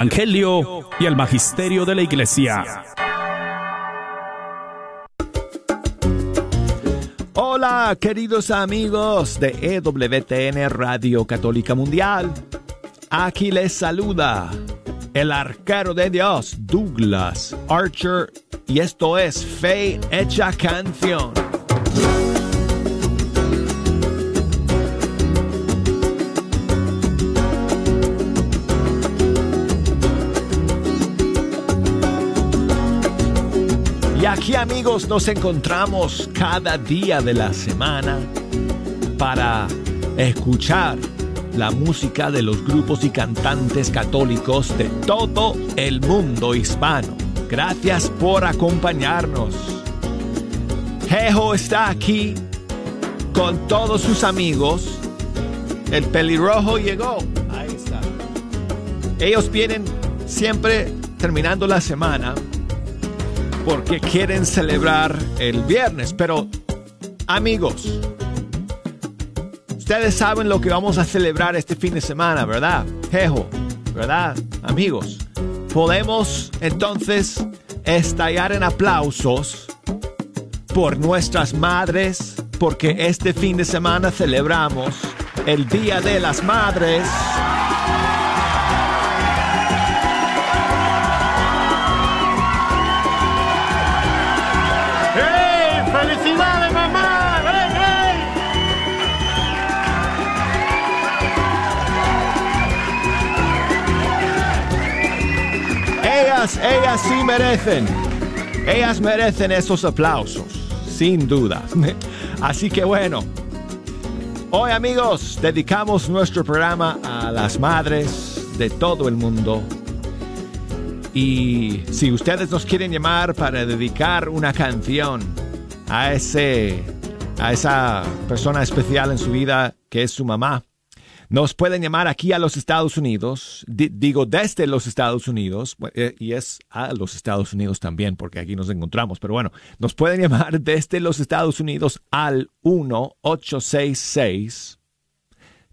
Evangelio y el Magisterio de la Iglesia. Hola, queridos amigos de EWTN Radio Católica Mundial. Aquí les saluda el arquero de Dios, Douglas Archer, y esto es Fe Hecha Canción. Amigos nos encontramos cada día de la semana para escuchar la música de los grupos y cantantes católicos de todo el mundo hispano. Gracias por acompañarnos. Jejo está aquí con todos sus amigos. El pelirrojo llegó. Ahí está. Ellos vienen siempre terminando la semana porque quieren celebrar el viernes. Pero, amigos, ustedes saben lo que vamos a celebrar este fin de semana, ¿verdad? Jejo, ¿verdad? Amigos, podemos entonces estallar en aplausos por nuestras madres, porque este fin de semana celebramos el Día de las Madres. Ellas, sí merecen. Ellas merecen esos aplausos, sin duda. Así que bueno, hoy amigos, dedicamos nuestro programa a las madres de todo el mundo. Y si ustedes nos quieren llamar para dedicar una canción a ese a esa persona especial en su vida que es su mamá, nos pueden llamar aquí a los Estados Unidos, di- digo desde los Estados Unidos, eh, y es a los Estados Unidos también, porque aquí nos encontramos, pero bueno, nos pueden llamar desde los Estados Unidos al 1-866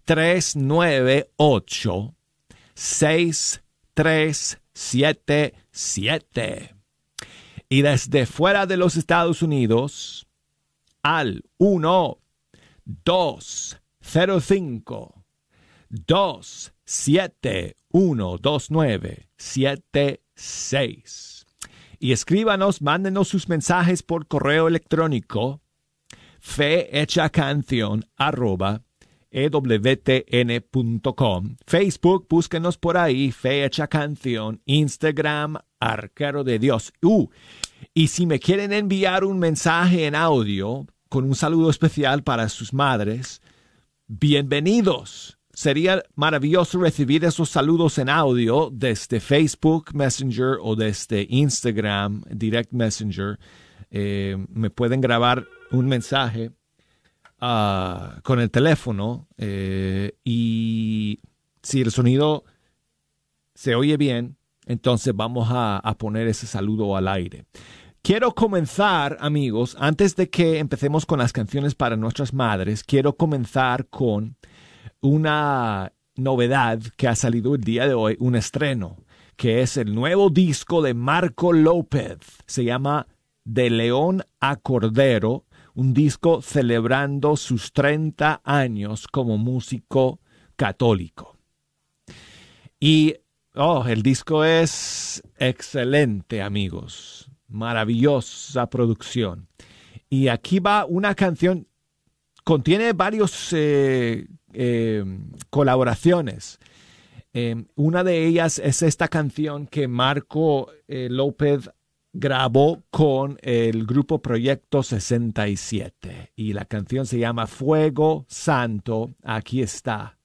398 6377 y desde fuera de los Estados Unidos al 1 205 2712976 y escríbanos, mándenos sus mensajes por correo electrónico fehechacanción arroba ewtn.com. Facebook, búsquenos por ahí, Fe Hecha Canción. Instagram, Arquero de Dios. Uh, y si me quieren enviar un mensaje en audio con un saludo especial para sus madres, bienvenidos. Sería maravilloso recibir esos saludos en audio desde Facebook Messenger o desde Instagram Direct Messenger. Eh, me pueden grabar un mensaje ah, con el teléfono eh, y si el sonido se oye bien, entonces vamos a, a poner ese saludo al aire. Quiero comenzar, amigos, antes de que empecemos con las canciones para nuestras madres, quiero comenzar con una novedad que ha salido el día de hoy, un estreno, que es el nuevo disco de Marco López. Se llama De León a Cordero, un disco celebrando sus 30 años como músico católico. Y oh, el disco es excelente, amigos. Maravillosa producción. Y aquí va una canción, contiene varios eh, eh, colaboraciones. Eh, una de ellas es esta canción que Marco eh, López grabó con el grupo Proyecto 67 y la canción se llama Fuego Santo. Aquí está.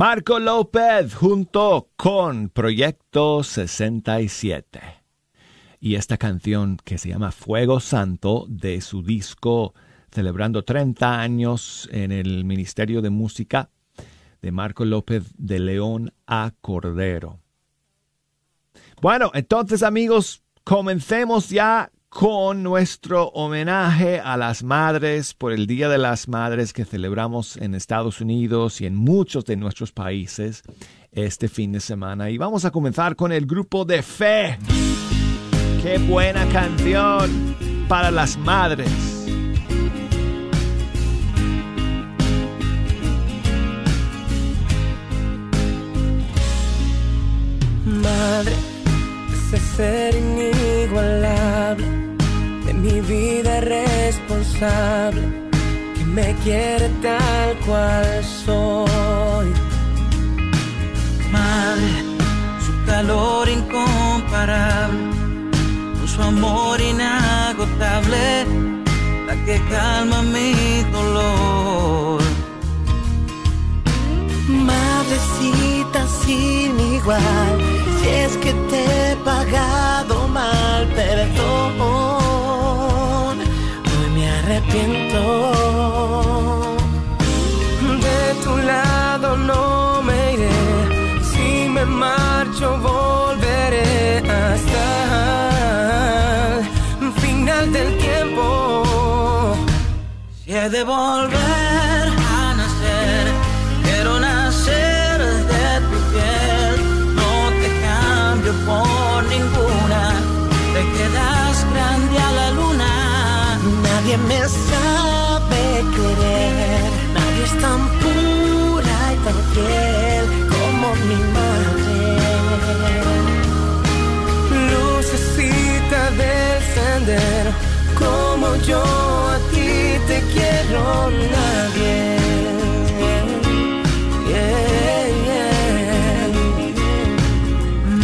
Marco López junto con Proyecto 67. Y esta canción que se llama Fuego Santo de su disco celebrando 30 años en el Ministerio de Música de Marco López de León a Cordero. Bueno, entonces amigos, comencemos ya con nuestro homenaje a las madres por el Día de las Madres que celebramos en Estados Unidos y en muchos de nuestros países este fin de semana. Y vamos a comenzar con el grupo de fe. Qué buena canción para las madres. Madre, ese ser inigualable mi vida responsable, que me quiere tal cual soy. Madre, su calor incomparable, con su amor inagotable, la que calma mi dolor. Madrecita sin igual, si es que te he pagado mal, perdón he de volver a nacer, quiero nacer de tu piel, no te cambio por ninguna, te quedas grande a la luna. Nadie me sabe querer, nadie es tan pura y tan fiel como mi madre. Lucecita del sendero, como yo a ti te quiero, nadie.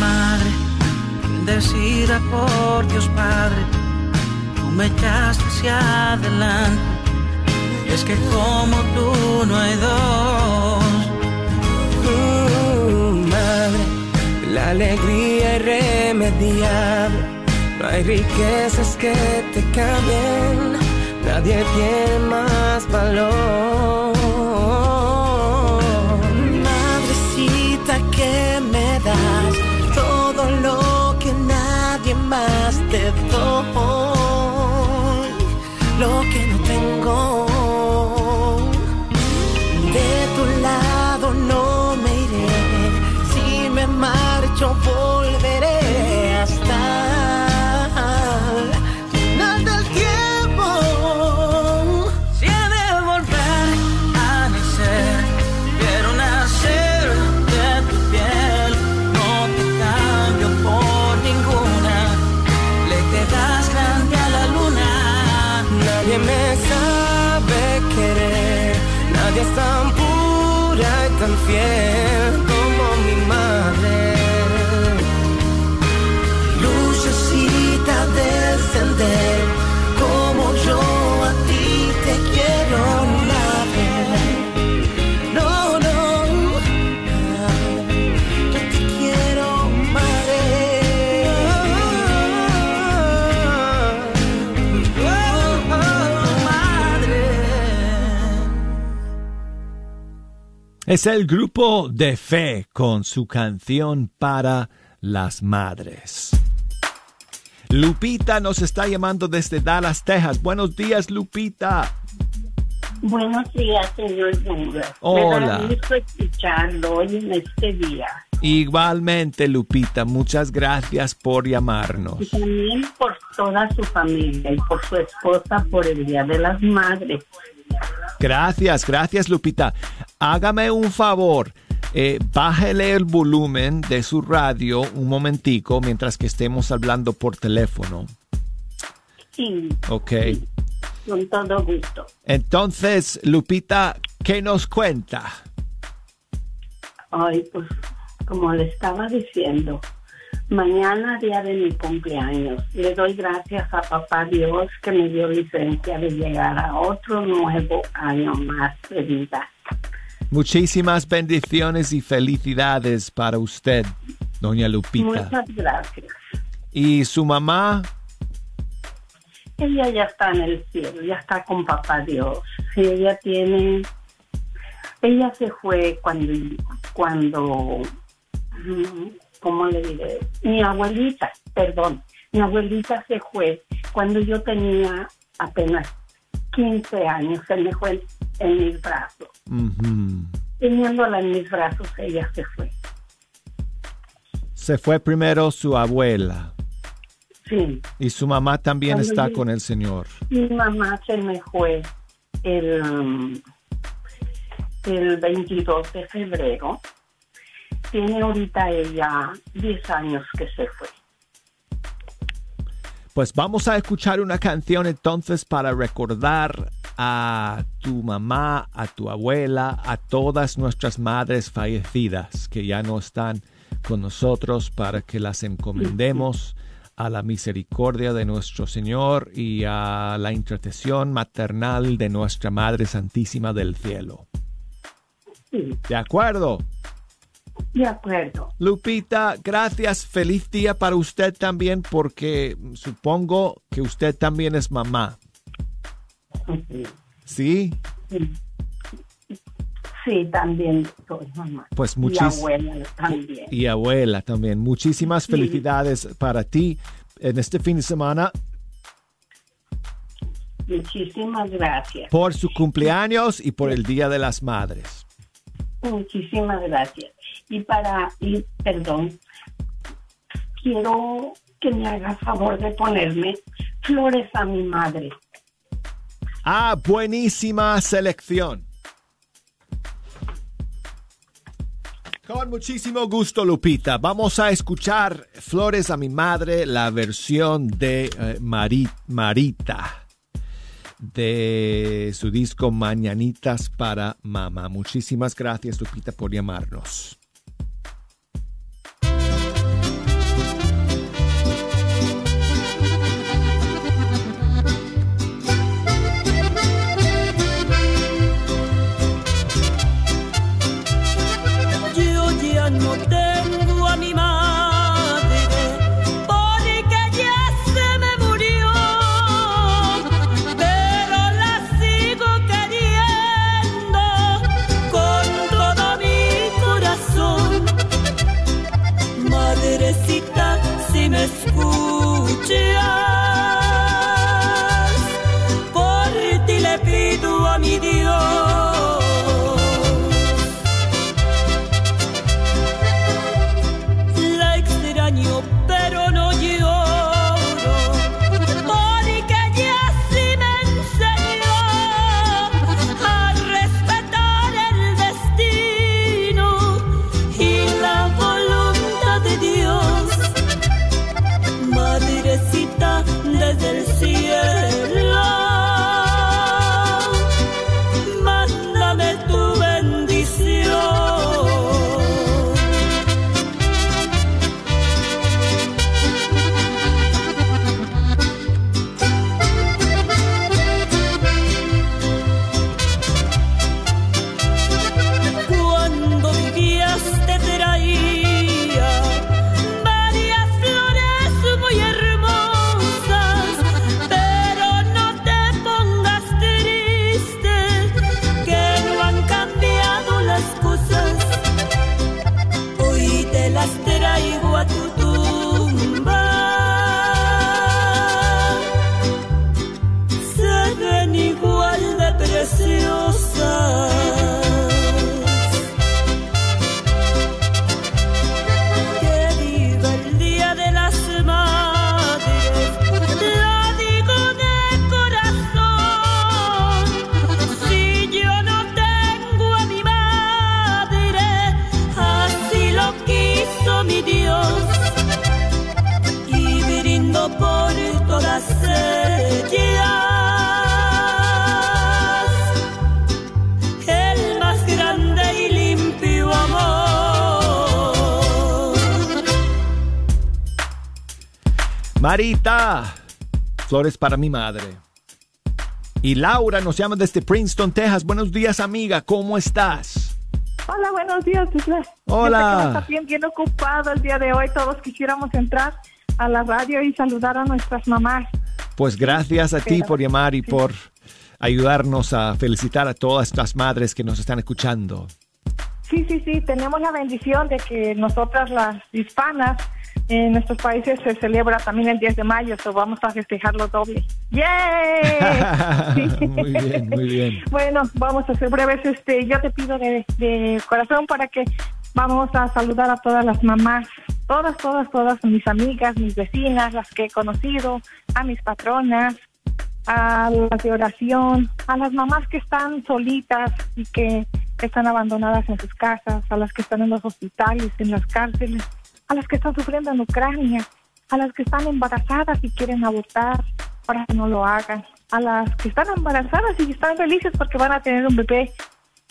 Madre, bendecida por Dios Padre me echaste hacia adelante. Es que como tú no hay dos. Uh, madre, la alegría irremediable. Hay riquezas que te cambien. Nadie tiene más valor. Madrecita que me das todo lo que nadie más te doy lo que no tengo. De tu lado no me iré, si me marcho volveré tan fiel Es el grupo de fe con su canción para las madres. Lupita nos está llamando desde Dallas, Texas. Buenos días, Lupita. Buenos días, señor Douglas. Hola. Me da escucharlo hoy en este día. Igualmente, Lupita, muchas gracias por llamarnos. Y también por toda su familia y por su esposa por el Día de las Madres. Gracias, gracias Lupita. Hágame un favor, eh, bájele el volumen de su radio un momentico mientras que estemos hablando por teléfono. Sí. Ok. con todo gusto. Entonces, Lupita, ¿qué nos cuenta? Ay, pues como le estaba diciendo, Mañana, día de mi cumpleaños, le doy gracias a Papá Dios que me dio licencia de llegar a otro nuevo año más de vida. Muchísimas bendiciones y felicidades para usted, doña Lupita. Muchas gracias. ¿Y su mamá? Ella ya está en el cielo, ya está con papá Dios. Ella tiene, ella se fue cuando, cuando, mm, ¿cómo le diré? Mi abuelita, perdón, mi abuelita se fue cuando yo tenía apenas 15 años, se me fue en mis brazos. Teniéndola en mis brazos, ella se fue. Se fue primero su abuela Sí, y su mamá también Cuando está yo- con el Señor. mi mamá se me fue el, um, el 22 de febrero. Tiene ahorita ella 10 años que se fue. Pues vamos a escuchar una canción entonces para recordar a tu mamá, a tu abuela, a todas nuestras madres fallecidas que ya no están con nosotros para que las encomendemos a la misericordia de nuestro Señor y a la intercesión maternal de nuestra Madre Santísima del Cielo. ¿De acuerdo? De acuerdo. Lupita, gracias. Feliz día para usted también porque supongo que usted también es mamá. Sí, ¿Sí? sí. Sí, también soy mamá. Pues Y muchis- abuela también. Y abuela también. Muchísimas Sí. felicidades para ti en este fin de semana Muchísimas gracias. por su cumpleaños y por el Día de las Madres. Muchísimas gracias. Y para, y perdón, quiero que me haga favor de ponerme flores a mi madre. Ah, buenísima selección. Con muchísimo gusto, Lupita. Vamos a escuchar Flores a mi madre, la versión de eh, Mari- Marita, de su disco Mañanitas para Mamá. Muchísimas gracias, Lupita, por llamarnos. Marita, flores para mi madre. Y Laura nos llama desde Princeton, Texas. Buenos días, amiga. ¿Cómo estás? Hola, buenos días. Hola. Está bien, bien ocupado el día de hoy. Todos quisiéramos entrar a la radio y saludar a nuestras mamás. Pues gracias a ti por llamar y por ayudarnos a felicitar a todas estas madres que nos están escuchando. Sí, sí, sí, tenemos la bendición de que nosotras las hispanas en nuestros países se celebra también el 10 de mayo, so vamos a festejarlo doble. ¡Yay! muy bien, muy bien. Bueno, vamos a ser breves. Este, yo te pido de, de corazón para que vamos a saludar a todas las mamás, todas, todas, todas mis amigas, mis vecinas, las que he conocido, a mis patronas, a las de oración, a las mamás que están solitas y que están abandonadas en sus casas, a las que están en los hospitales, en las cárceles, a las que están sufriendo en Ucrania, a las que están embarazadas y quieren abortar para que no lo hagan, a las que están embarazadas y están felices porque van a tener un bebé,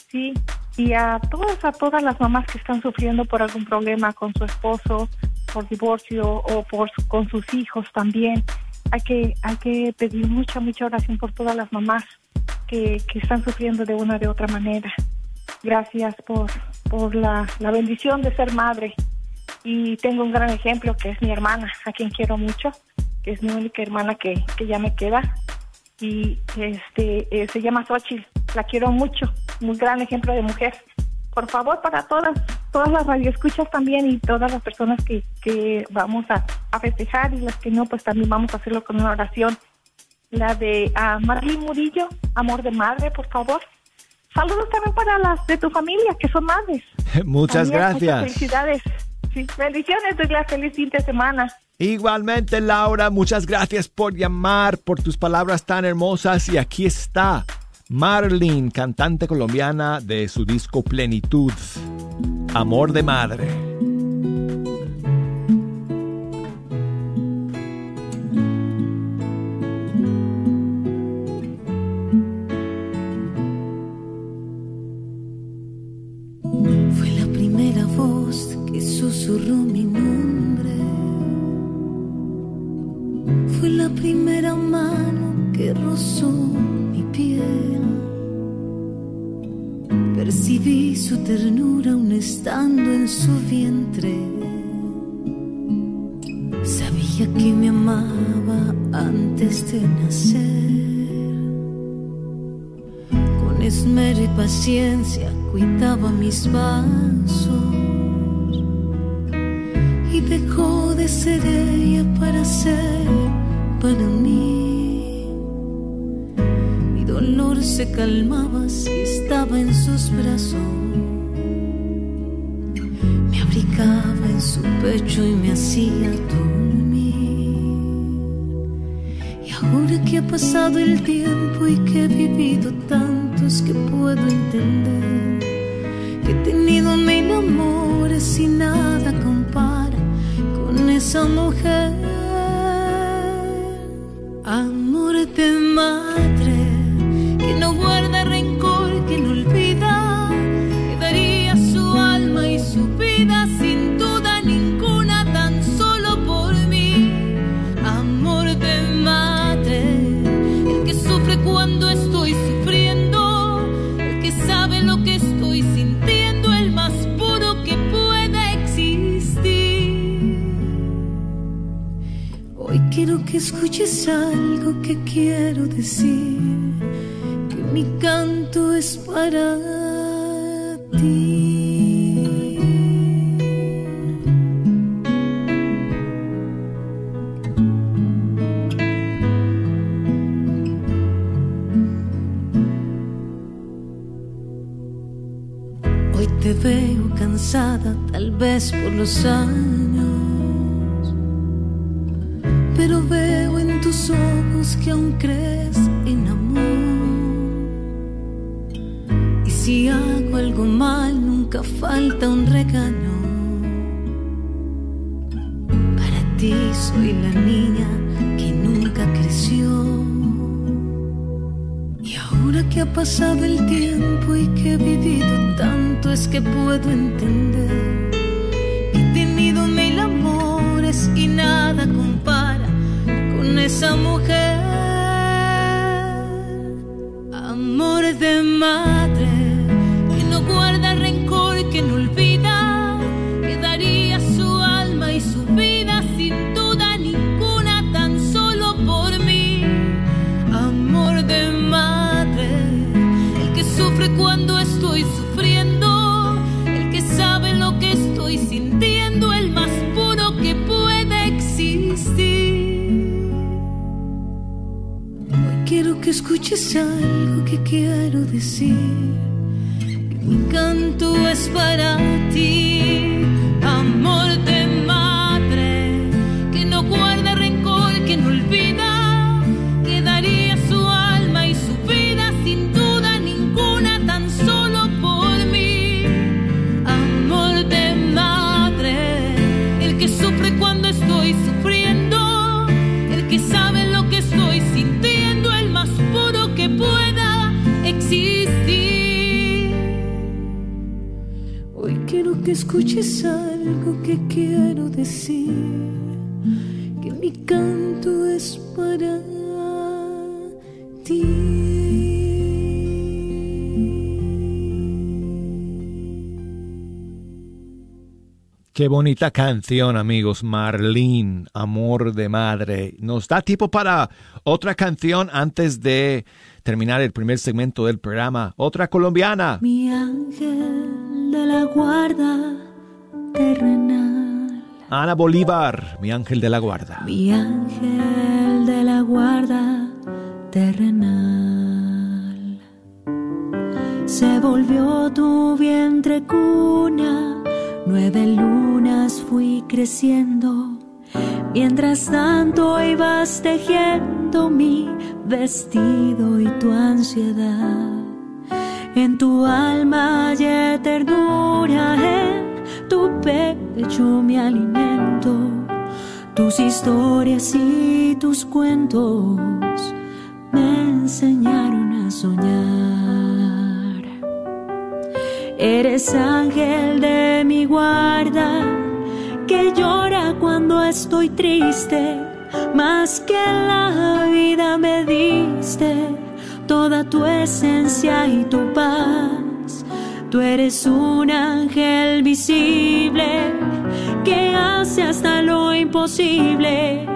sí, y a todas, a todas las mamás que están sufriendo por algún problema con su esposo, por divorcio o por con sus hijos también. Hay que, hay que pedir mucha, mucha oración por todas las mamás que, que están sufriendo de una de otra manera. Gracias por, por la, la bendición de ser madre y tengo un gran ejemplo que es mi hermana, a quien quiero mucho, que es mi única hermana que, que ya me queda y este eh, se llama Xochitl, la quiero mucho, un gran ejemplo de mujer. Por favor, para todas, todas las radioescuchas también y todas las personas que, que vamos a, a festejar y las que no, pues también vamos a hacerlo con una oración. La de uh, Marlene Murillo, Amor de Madre, por favor. Saludos también para las de tu familia, que son madres. Muchas También, gracias. Muchas felicidades. Sí, bendiciones, Douglas. Feliz fin de semana. Igualmente, Laura, muchas gracias por llamar, por tus palabras tan hermosas. Y aquí está Marlene, cantante colombiana de su disco Plenitud, Amor de Madre. Susurró mi nombre. Fue la primera mano que rozó mi piel. Percibí su ternura aún estando en su vientre. Sabía que me amaba antes de nacer. Con esmero y paciencia cuidaba mis vasos y dejó de ser ella para ser para mí. Mi dolor se calmaba si estaba en sus brazos. Me abrigaba en su pecho y me hacía dormir. Y ahora que ha pasado el tiempo y que he vivido tantos que puedo entender que he tenido mil amores y nada esa mujer. Amor de madre escuches algo que quiero decir, que mi canto es para ti. Hoy te veo cansada, tal vez por los años, nunca falta un regaño. Para ti soy la niña que nunca creció. Y ahora que ha pasado el tiempo y que he vivido tanto, es que puedo entender que he tenido mil amores y nada compara con esa mujer. Amor de madre que escuches algo que quiero decir. Que mi canto es para ti, amor escuches algo que quiero decir, que mi canto es para Qué bonita canción, amigos. Marlene, Amor de Madre. Nos da tiempo para otra canción antes de terminar el primer segmento del programa. Otra colombiana. Mi ángel de la guarda terrenal. Ana Bolívar, mi ángel de la guarda. Mi ángel de la guarda terrenal. Se volvió tu vientre cuna, nueve lunas fui creciendo. Mientras tanto ibas tejiendo mi vestido y tu ansiedad. En tu alma hay ternura, en tu pecho mi alimento. Tus historias y tus cuentos me enseñaron a soñar. Eres ángel de mi guarda que llora cuando estoy triste, más que la vida me diste toda tu esencia y tu paz. Tú eres un ángel visible que hace hasta lo imposible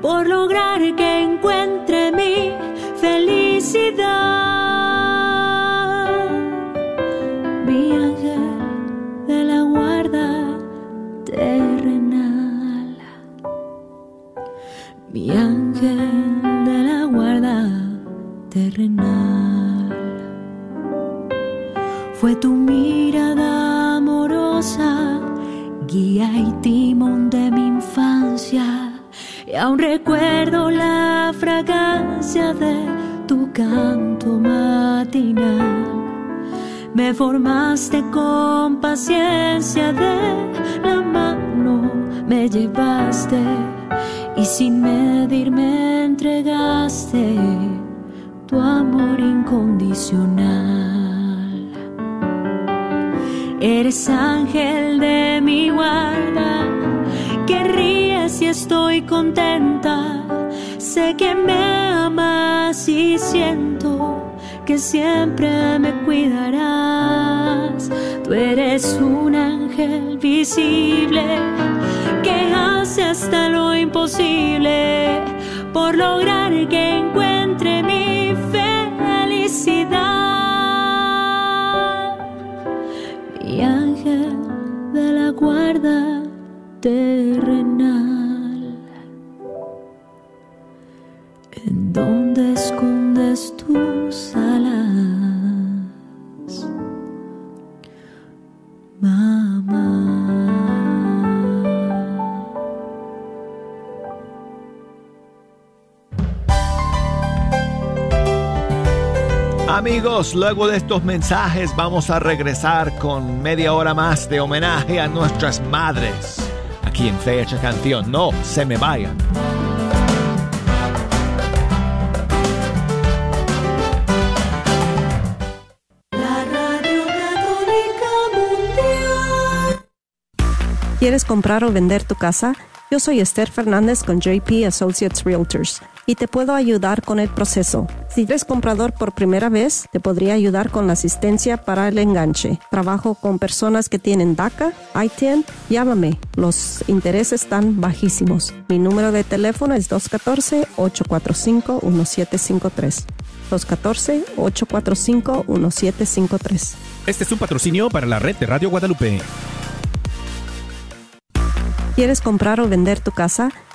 por lograr que encuentre mi felicidad. Mi ángel de la guarda terrenal. Mi ángel Fue tu mirada amorosa, guía y timón de mi infancia. Y aún recuerdo la fragancia de tu canto matinal. Me formaste con paciencia de la mano, me llevaste y sin medir entregaste tu amor incondicional. Eres ángel de mi guarda, que ríes si estoy contenta. Sé que me amas y siento que siempre me cuidarás. Tú eres un ángel visible que hace hasta lo imposible por lograr que encuentre mi Mi ángel de la guarda terrenal. Amigos, luego de estos mensajes vamos a regresar con media hora más de homenaje a nuestras madres. Aquí en Fecha Canción, no se me vayan. La Radio Católica Mundial. ¿Quieres comprar o vender tu casa? Yo soy Esther Fernández con JP Associates Realtors y te puedo ayudar con el proceso. Si eres comprador por primera vez, te podría ayudar con la asistencia para el enganche. Trabajo con personas que tienen DACA, ITIN. Llámame, los intereses están bajísimos. Mi número de teléfono es 214-845-1753. 214-845-1753. Este es un patrocinio para la red de Radio Guadalupe. ¿Quieres comprar o vender tu casa?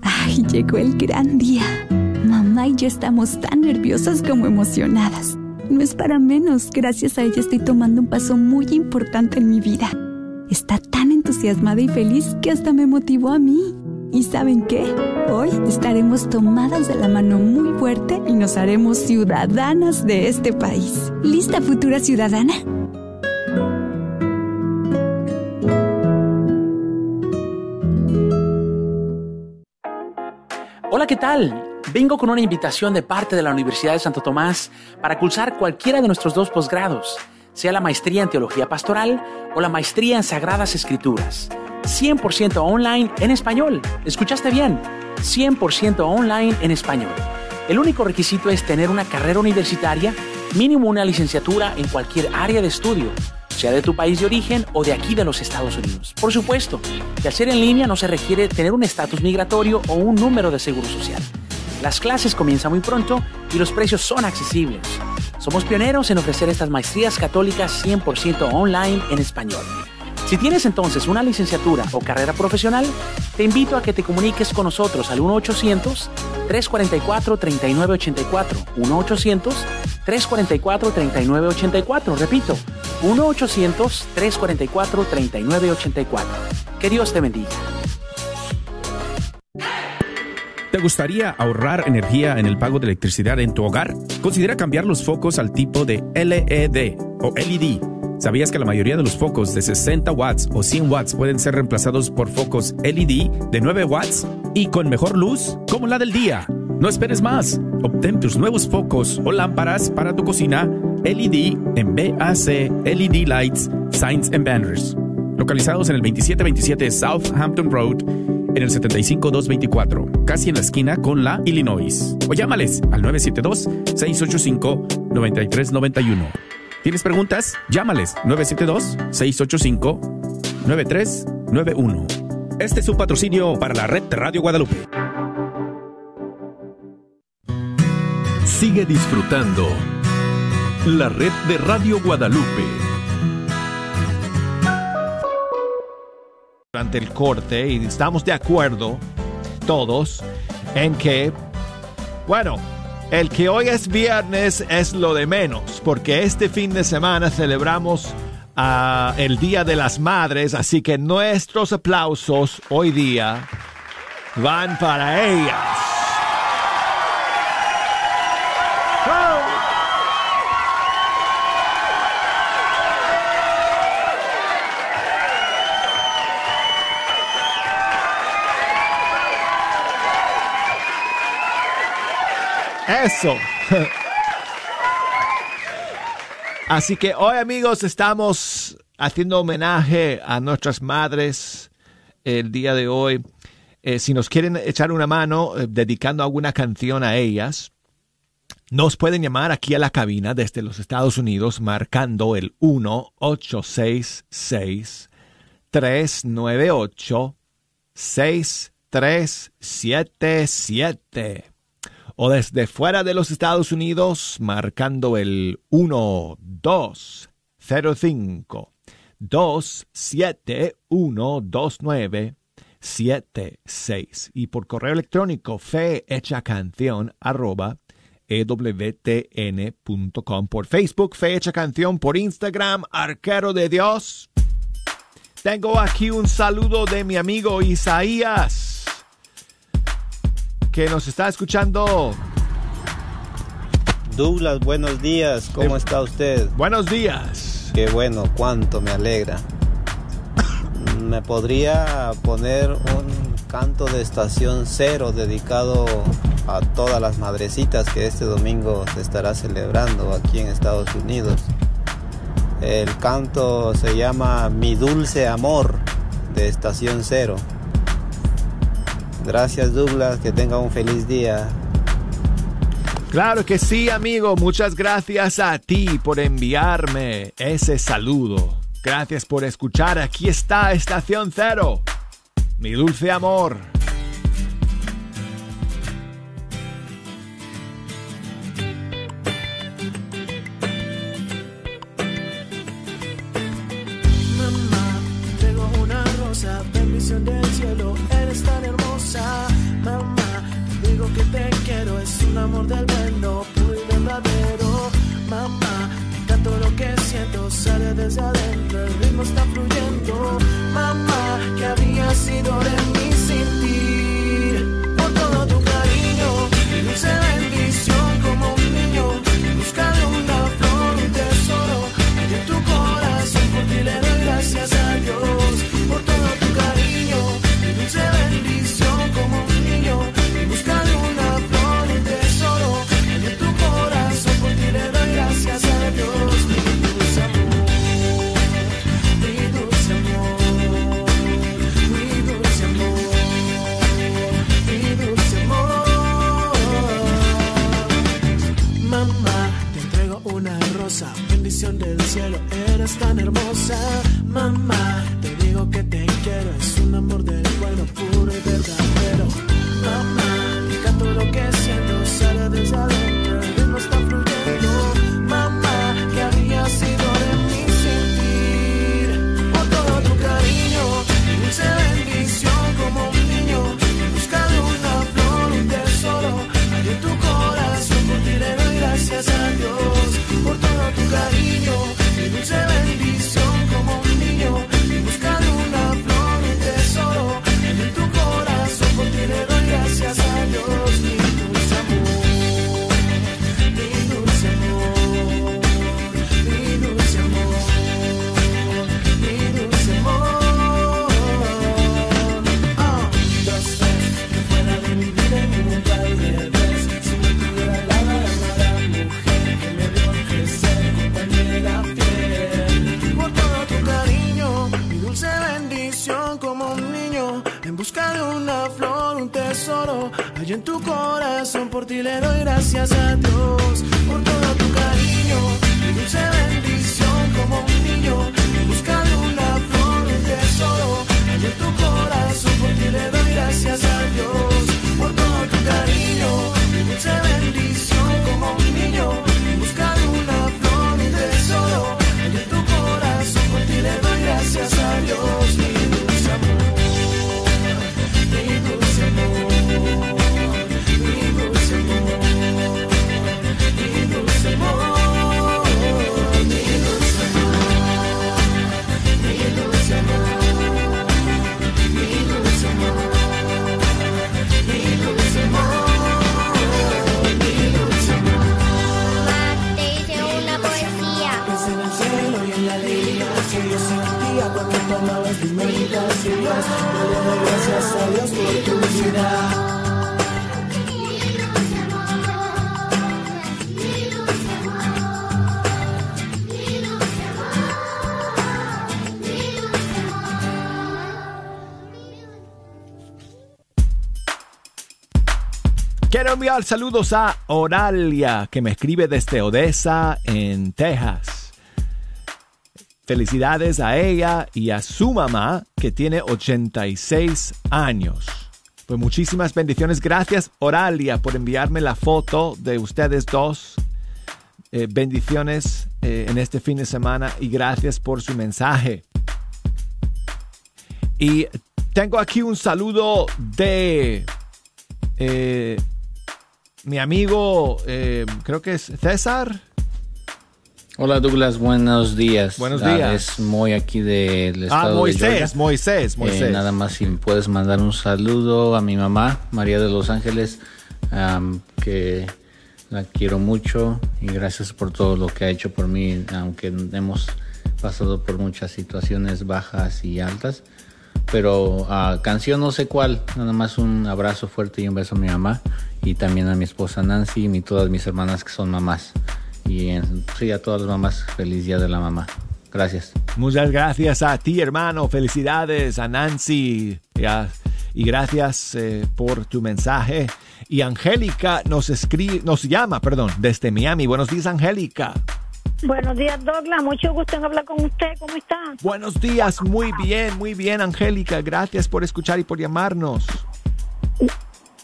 Ay, llegó el gran día. Mamá y yo estamos tan nerviosas como emocionadas. No es para menos, gracias a ella estoy tomando un paso muy importante en mi vida. Está tan entusiasmada y feliz que hasta me motivó a mí. ¿Y saben qué? Hoy estaremos tomadas de la mano muy fuerte y nos haremos ciudadanas de este país. ¿Lista futura ciudadana? Hola, ¿qué tal? Vengo con una invitación de parte de la Universidad de Santo Tomás para cursar cualquiera de nuestros dos posgrados, sea la maestría en Teología Pastoral o la maestría en Sagradas Escrituras. 100% online en español. ¿Escuchaste bien? 100% online en español. El único requisito es tener una carrera universitaria, mínimo una licenciatura en cualquier área de estudio, sea de tu país de origen o de aquí de los Estados Unidos. Por supuesto, al ser en línea no se requiere tener un estatus migratorio o un número de seguro social. Las clases comienzan muy pronto y los precios son accesibles. Somos pioneros en ofrecer estas maestrías católicas 100% online en español. Si tienes entonces una licenciatura o carrera profesional, te invito a que te comuniques con nosotros al 1-800-344-3984. 1-800-344-3984. Repito, 1-800-344-3984. Que Dios te bendiga. ¿Te gustaría ahorrar energía en el pago de electricidad en tu hogar? Considera cambiar los focos al tipo de LED o LED. ¿Sabías que la mayoría de los focos de 60 watts o 100 watts pueden ser reemplazados por focos LED de 9 watts y con mejor luz como la del día? No esperes más. Obtén tus nuevos focos o lámparas para tu cocina LED en BAC LED Lights, Signs and Banners. Localizados en el 2727 Southampton Road, en el 75224, casi en la esquina con la Illinois. O llámales al 972-685-9391. ¿Tienes preguntas? Llámales 972-685-9391. Este es un patrocinio para la red de Radio Guadalupe. Sigue disfrutando la red de Radio Guadalupe. durante el corte y estamos de acuerdo todos en que, bueno, el que hoy es viernes es lo de menos, porque este fin de semana celebramos ah, el Día de las Madres, así que nuestros aplausos hoy día van para ellas. Eso. Así que hoy amigos estamos haciendo homenaje a nuestras madres el día de hoy. Eh, si nos quieren echar una mano eh, dedicando alguna canción a ellas, nos pueden llamar aquí a la cabina desde los Estados Unidos marcando el 1-866-398-6377 o desde fuera de los Estados Unidos marcando el 1205 271 2976 y por correo electrónico fe hecha canción arroba ewtn.com por Facebook fe hecha canción por Instagram arquero de Dios. Tengo aquí un saludo de mi amigo Isaías que nos está escuchando. Douglas, buenos días. ¿Cómo Eh, está usted? Buenos días. Qué bueno, cuánto me alegra. ¿Me podría poner un canto de estación cero dedicado a todas las madrecitas que este domingo se estará celebrando aquí en Estados Unidos. El canto se llama Mi Dulce Amor de Estación Cero. Gracias Douglas, que tenga un feliz día. Claro que sí, amigo. Muchas gracias a ti por enviarme ese saludo. Gracias por escuchar. Aquí está Estación Cero. Mi dulce amor. Mamá, tengo una rosa, bendición del cielo, te quiero, es un amor del bueno, puro y verdadero. Mamá, te canto lo que siento, sale desde adentro, el ritmo está fluyendo. Por ti le doy gracias a Dios. Por todo tu cariño, mi dulce bendición como un niño en busca de una flor, un tesoro. Hay en tu corazón, por ti le doy gracias a Dios. Quiero enviar saludos a Oralia, que me escribe desde Odessa, en Texas. Felicidades a ella y a su mamá, que tiene 86 años. Pues muchísimas bendiciones. Gracias, Oralia, por enviarme la foto de ustedes dos. Eh, bendiciones eh, en este fin de semana y gracias por su mensaje. Y tengo aquí un saludo de eh, mi amigo, creo que es César. Hola Douglas, buenos días. Buenos Ah, días. Es muy aquí del Ah, estado de Moisés, Georgia. Moisés, Eh, Moisés. nada más si puedes mandar un saludo a mi mamá, María de los Ángeles, que la quiero mucho y gracias por todo lo que ha hecho por mí, aunque hemos pasado por muchas situaciones bajas y altas, pero ah, canción no sé cuál, nada más un abrazo fuerte y un beso a mi mamá y también a mi esposa Nancy y todas mis hermanas que son mamás. Y en- sí, a todas las mamás, feliz día de la mamá. Gracias. Muchas gracias a ti, hermano. Felicidades a Nancy. Ya, Y gracias eh, por tu mensaje. Y Angélica nos escribe, nos llama, perdón, desde Miami. Buenos días, Angélica. Buenos días, Douglas. Mucho gusto en hablar con usted. ¿Cómo está? Buenos días, muy bien, muy bien, Angélica. Gracias por escuchar y por llamarnos.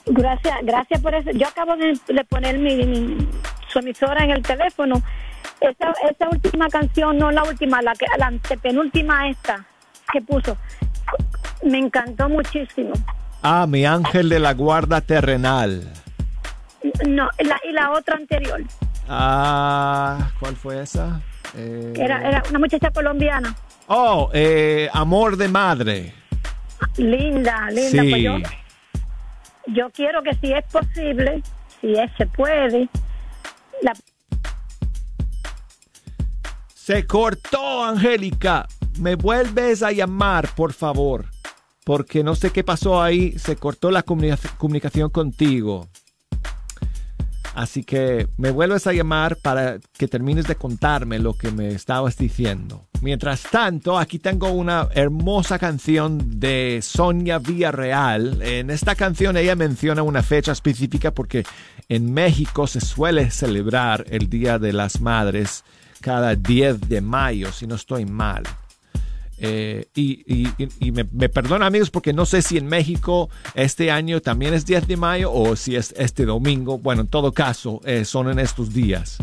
Gracias, gracias por eso. Yo acabo de, de poner mi, mi- su emisora en el teléfono. Esa, esa última canción, no la última, la, que, la antepenúltima esta que puso, me encantó muchísimo. Ah, mi ángel de la guarda terrenal. No, la, y la otra anterior, Ah, ¿cuál fue esa? Eh, era, era una muchacha colombiana. Oh, eh, amor de madre. Linda, linda. Sí. Pues yo, yo quiero que si es posible, si es, se puede, Se cortó, Angélica. Me vuelves a llamar, por favor. Porque no sé qué pasó ahí. Se cortó la comunica- comunicación contigo. Así que me vuelves a llamar para que termines de contarme lo que me estabas diciendo. Mientras tanto, aquí tengo una hermosa canción de Sonia Villarreal. En esta canción ella menciona una fecha específica porque en México se suele celebrar el Día de las Madres cada 10 de mayo, si no estoy mal. Eh, y y- y- me, me perdona amigos porque no sé si en México este año también es 10 de mayo o si es este domingo. Bueno, en todo caso, eh, son en estos días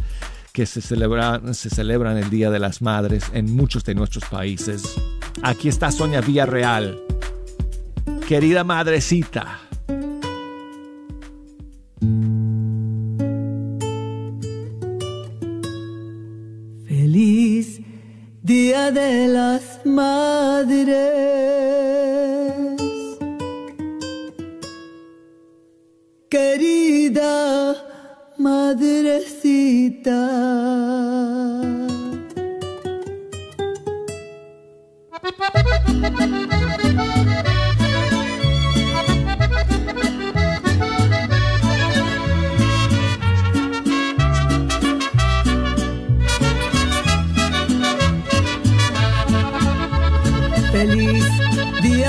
que se celebran, se celebran el Día de las Madres en muchos de nuestros países. Aquí está Sonia Villarreal. Querida madrecita. Feliz Día de las Madres. Querida madrecita.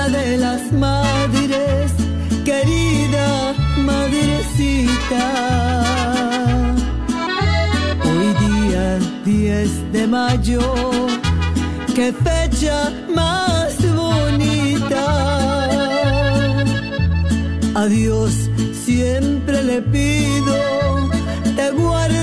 De las Madres, querida madrecita. Hoy día 10 de mayo, qué fecha más bonita. A Dios siempre le pido, te guarde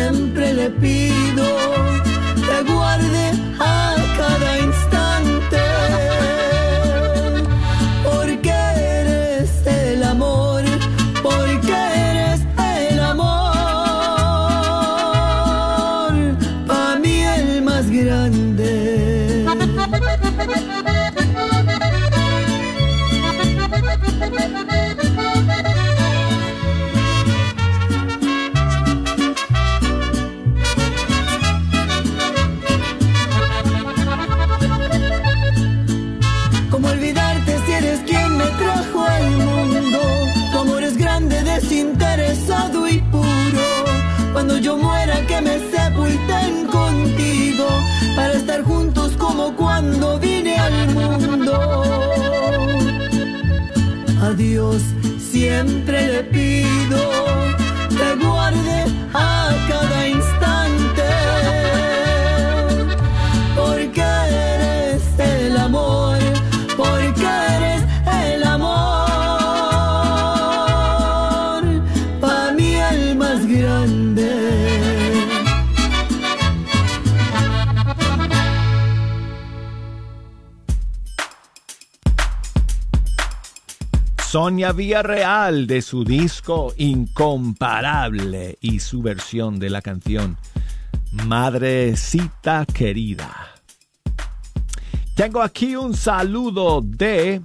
siempre le pido te guarde siempre le pido Sonia Villarreal de su disco Incomparable y su versión de la canción Madrecita Querida. Tengo aquí un saludo de...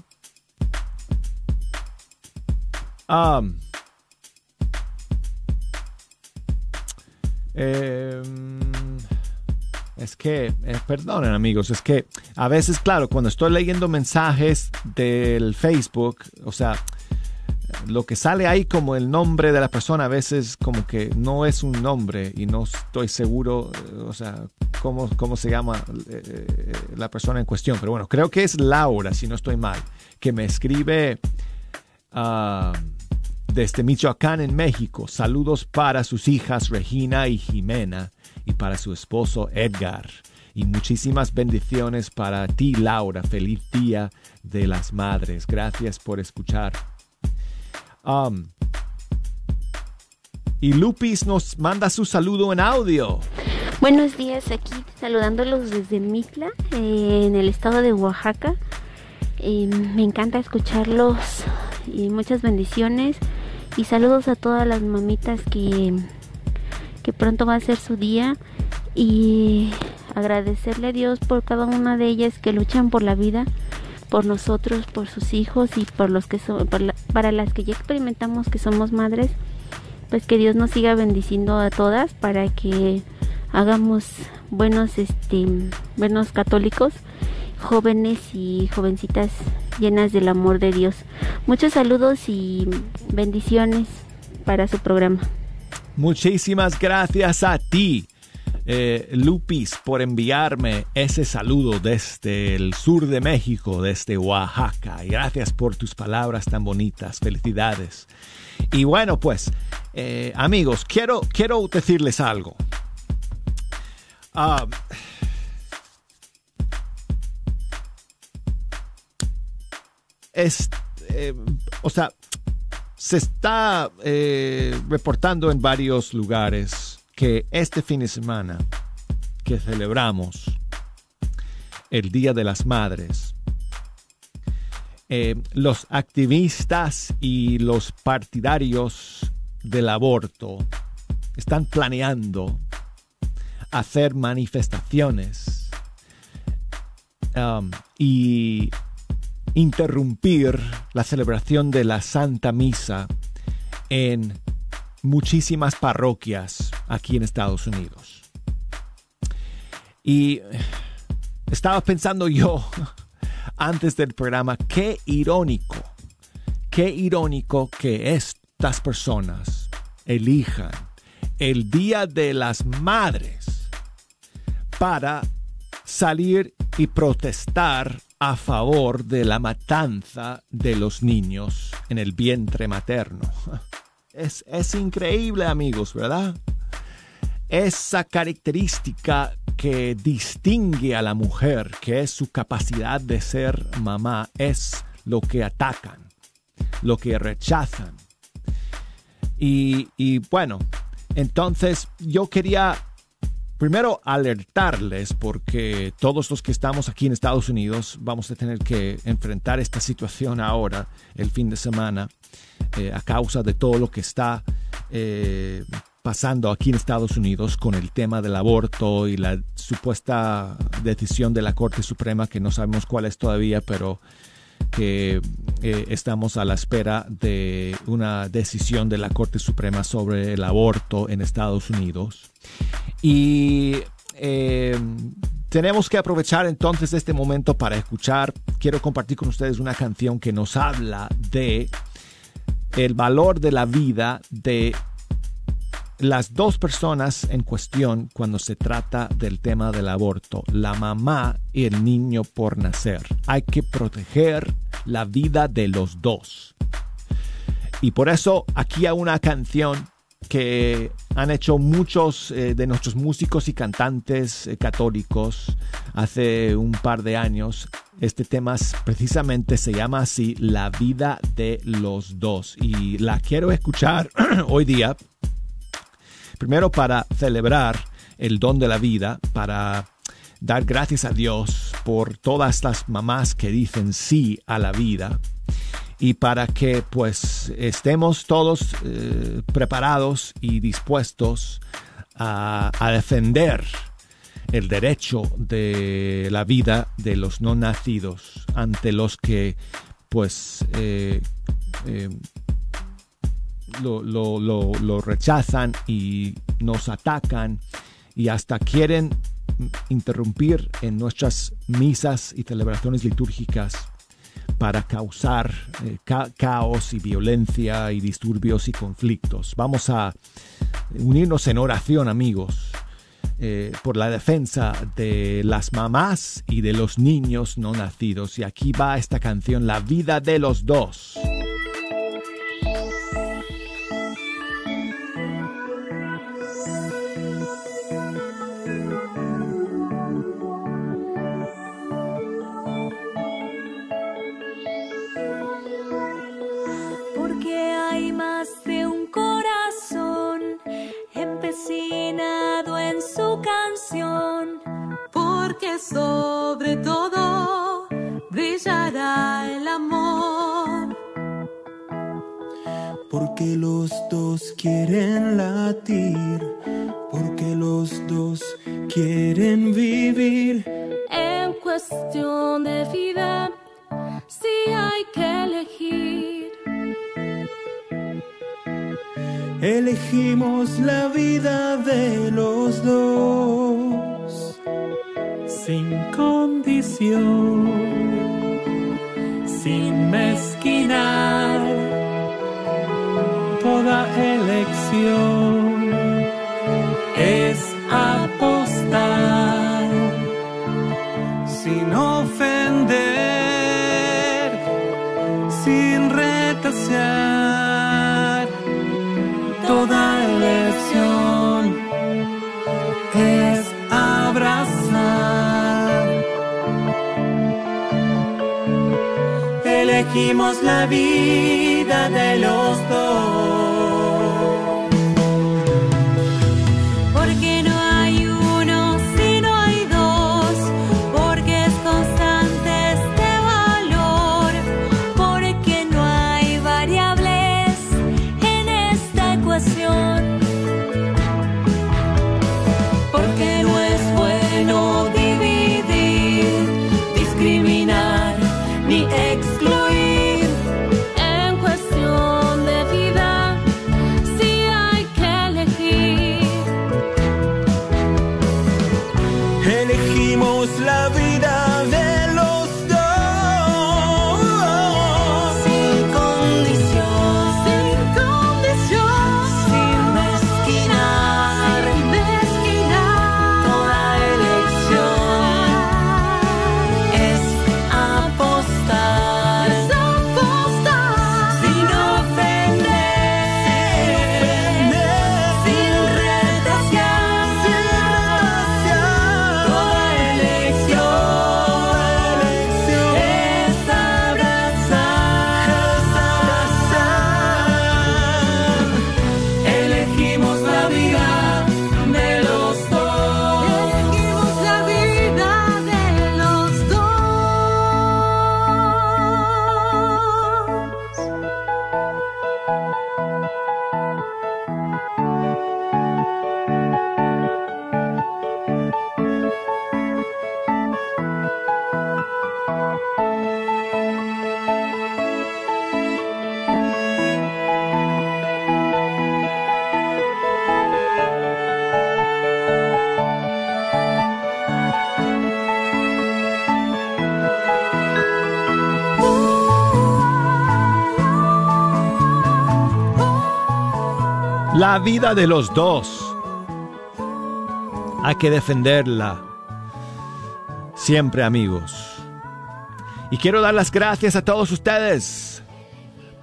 um, em, es que, eh, perdonen amigos, es que a veces, claro, cuando estoy leyendo mensajes del Facebook, o sea, lo que sale ahí como el nombre de la persona a veces como que no es un nombre y no estoy seguro, eh, o sea, cómo, cómo se llama eh, eh, la persona en cuestión. Pero bueno, creo que es Laura, si no estoy mal, que me escribe ah, desde Michoacán en México. Saludos para sus hijas Regina y Jimena y para su esposo Edgar. Y muchísimas bendiciones para ti, Laura. Feliz día de las madres. Gracias por escuchar. Um, y Lupis nos manda su saludo en audio. Buenos días, aquí saludándolos desde Mitla, eh, en el estado de Oaxaca. Eh, me encanta escucharlos y muchas bendiciones. Y saludos a todas las mamitas que, que pronto va a ser su día. Y agradecerle a Dios por cada una de ellas que luchan por la vida, por nosotros, por sus hijos y por los que por la- para las que ya experimentamos que somos madres. Pues que Dios nos siga bendiciendo a todas para que hagamos buenos este buenos católicos jóvenes y jovencitas llenas del amor de Dios muchos saludos y bendiciones para su programa Muchísimas gracias a ti, eh, Lupis, por enviarme ese saludo desde el sur de México, desde Oaxaca. Y gracias por tus palabras tan bonitas. Felicidades. Y bueno, pues, eh, amigos, quiero, quiero decirles algo. Ah, es, eh, o sea, se está eh, reportando en varios lugares que este fin de semana que celebramos el Día de las Madres, eh, los activistas y los partidarios del aborto están planeando hacer manifestaciones um, y interrumpir la celebración de la Santa Misa en muchísimas parroquias aquí en Estados Unidos. Y estaba pensando yo antes del programa, qué irónico, qué irónico que estas personas elijan el Día de las Madres para salir y protestar a favor de la matanza de los niños en el vientre materno. Es, es increíble, amigos, ¿verdad? Esa característica que distingue a la mujer, que es su capacidad de ser mamá, es lo que atacan, lo que rechazan. Y, y bueno, entonces yo quería primero alertarles porque todos los que estamos aquí en Estados Unidos vamos a tener que enfrentar esta situación ahora, el fin de semana, eh, a causa de todo lo que está eh, pasando aquí en Estados Unidos con el tema del aborto y la supuesta decisión de la Corte Suprema, que no sabemos cuál es todavía, pero que eh, estamos a la espera de una decisión de la Corte Suprema sobre el aborto en Estados Unidos. Y eh, tenemos que aprovechar entonces este momento para escuchar. Quiero compartir con ustedes una canción que nos habla de el valor de la vida de las dos personas en cuestión cuando se trata del tema del aborto, la mamá y el niño por nacer. Hay que proteger la vida de los dos. Y por eso aquí hay una canción que han hecho muchos eh, de nuestros músicos y cantantes eh, católicos hace un par de años. Este tema es- precisamente se llama así, La vida de los dos. Y la quiero escuchar hoy día Primero para celebrar el don de la vida, para dar gracias a Dios por todas las mamás que dicen sí a la vida. y para que pues estemos todos eh, preparados y dispuestos a, defender el derecho de la vida de los no nacidos ante los que pues eh, eh, lo, lo- lo- rechazan y nos atacan y hasta quieren interrumpir en nuestras misas y celebraciones litúrgicas para causar eh, ca- caos y violencia y disturbios y conflictos. Vamos a unirnos en oración, amigos, eh, por la defensa de las mamás y de los niños no nacidos. Y aquí va esta canción, La vida de los dos. La vida de los dos. Hay que defenderla. Siempre amigos. Y quiero dar las gracias a todos ustedes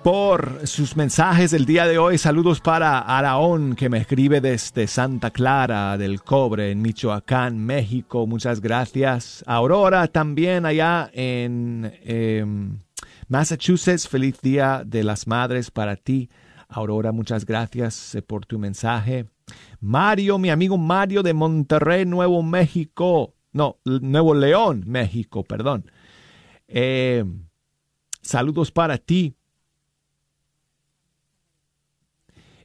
por sus mensajes del día de hoy. Saludos para Araón que me escribe desde Santa Clara del Cobre en Michoacán, México. Muchas gracias. Aurora también allá en em, Massachusetts. Feliz Día de las Madres para ti. Aurora, muchas gracias eh, por tu mensaje. Mario, mi amigo Mario de Monterrey, Nuevo México. No, Nuevo León, México, perdón. Eh, saludos para ti.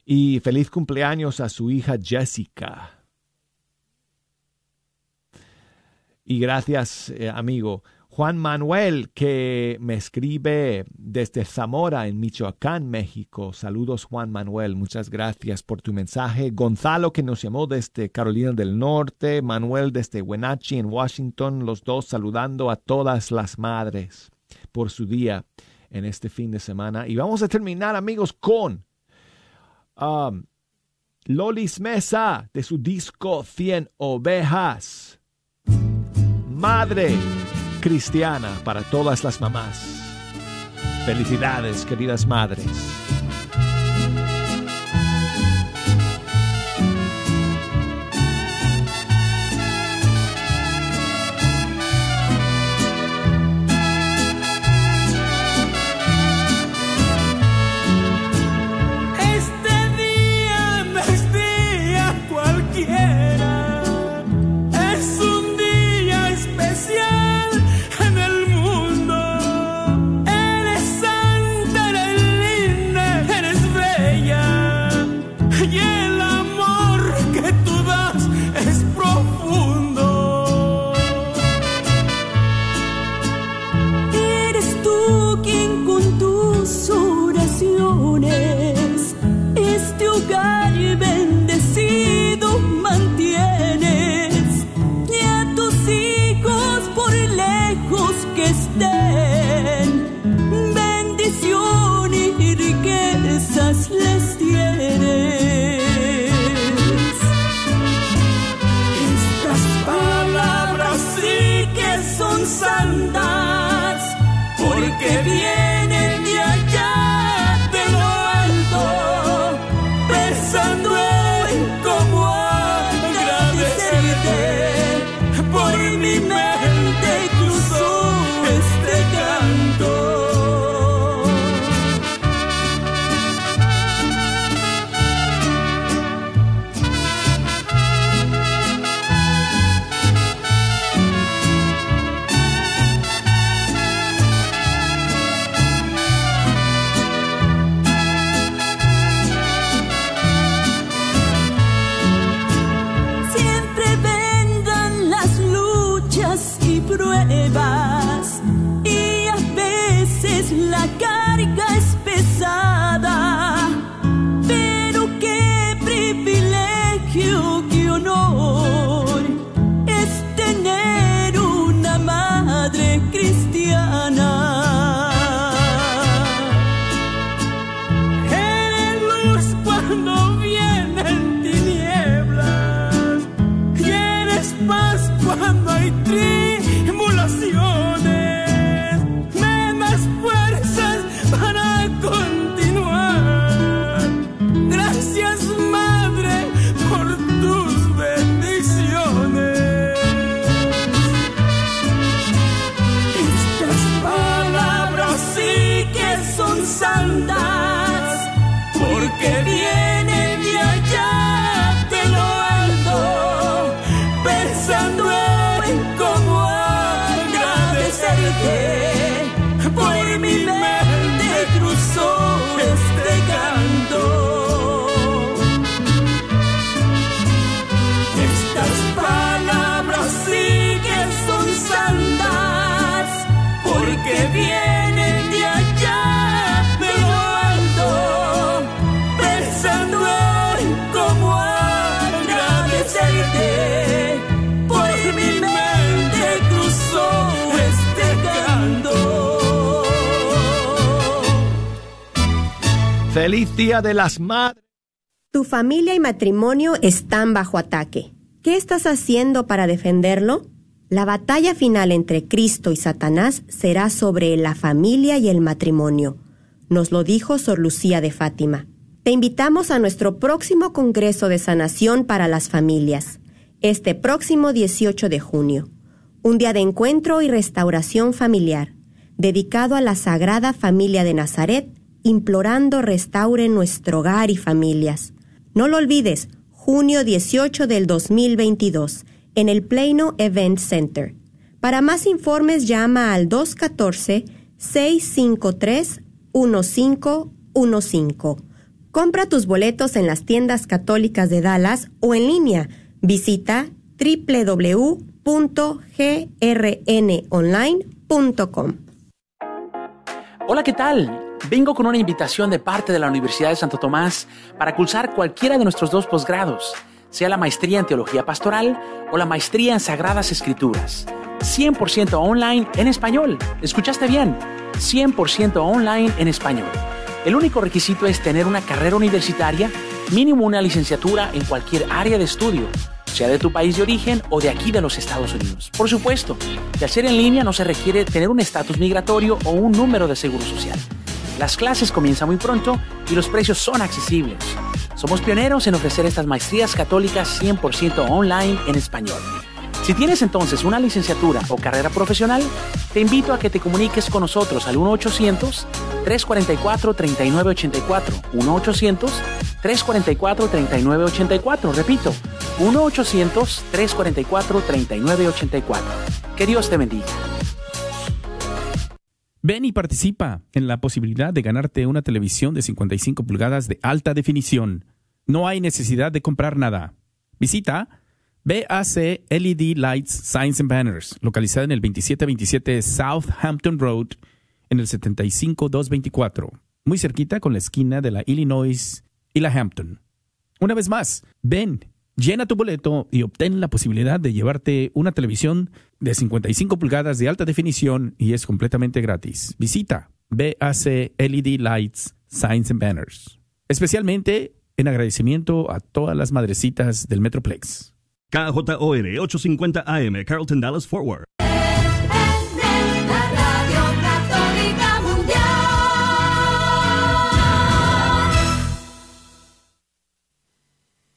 Y feliz cumpleaños a su hija Jessica. Y gracias, eh, amigo. Juan Manuel, que me escribe desde Zamora, en Michoacán, México. Saludos, Juan Manuel. Muchas gracias por tu mensaje. Gonzalo, que nos llamó desde Carolina del Norte. Manuel, desde Wenatchee, en Washington. Los dos saludando a todas las madres por su día en este fin de semana. Y vamos a terminar, amigos, con um, Lolis Mesa de su disco 100 Ovejas. Madre cristiana para todas las mamás. Felicidades, queridas madres. Porque vienen Feliz Día de las Madres. Tu familia y matrimonio están bajo ataque. ¿Qué estás haciendo para defenderlo? La batalla final entre Cristo y Satanás será sobre la familia y el matrimonio. Nos lo dijo Sor Lucía de Fátima. Te invitamos a nuestro próximo Congreso de Sanación para las Familias, este próximo 18 de junio. Un día de encuentro y restauración familiar, dedicado a la Sagrada Familia de Nazaret, implorando restaure nuestro hogar y familias. No lo olvides, junio 18 del 2022, en el Plano Event Center. Para más informes llama al 214-653-1515. Compra tus boletos en las tiendas católicas de Dallas o en línea. Visita www.grnonline.com. Hola, ¿qué tal? Vengo con una invitación de parte de la Universidad de Santo Tomás para cursar cualquiera de nuestros dos posgrados, sea la maestría en Teología Pastoral o la maestría en Sagradas Escrituras. 100% online en español. ¿Escuchaste bien? 100% online en español. El único requisito es tener una carrera universitaria, mínimo una licenciatura en cualquier área de estudio, sea de tu país de origen o de aquí de los Estados Unidos. Por supuesto, de hacer en línea no se requiere tener un estatus migratorio o un número de seguro social. Las clases comienzan muy pronto y los precios son accesibles. Somos pioneros en ofrecer estas maestrías católicas 100% online en español. Si tienes entonces una licenciatura o carrera profesional, te invito a que te comuniques con nosotros al 1-800-344-3984. 1-800-344-3984. Repito, 1-800-344-3984. Que Dios te bendiga. Ven y participa en la posibilidad de ganarte una televisión de 55 pulgadas de alta definición. No hay necesidad de comprar nada. Visita BAC LED Lights Signs and Banners, localizada en el 2727 Southampton Road, en el 75224, muy cerquita con la esquina de la Illinois y la Hampton. Una vez más, ven, llena tu boleto y obtén la posibilidad de llevarte una televisión de 55 pulgadas de alta definición y es completamente gratis. Visita BAC LED Lights Signs and Banners. Especialmente en agradecimiento a todas las madrecitas del Metroplex. KJOR 850 AM, Carlton Dallas Forward.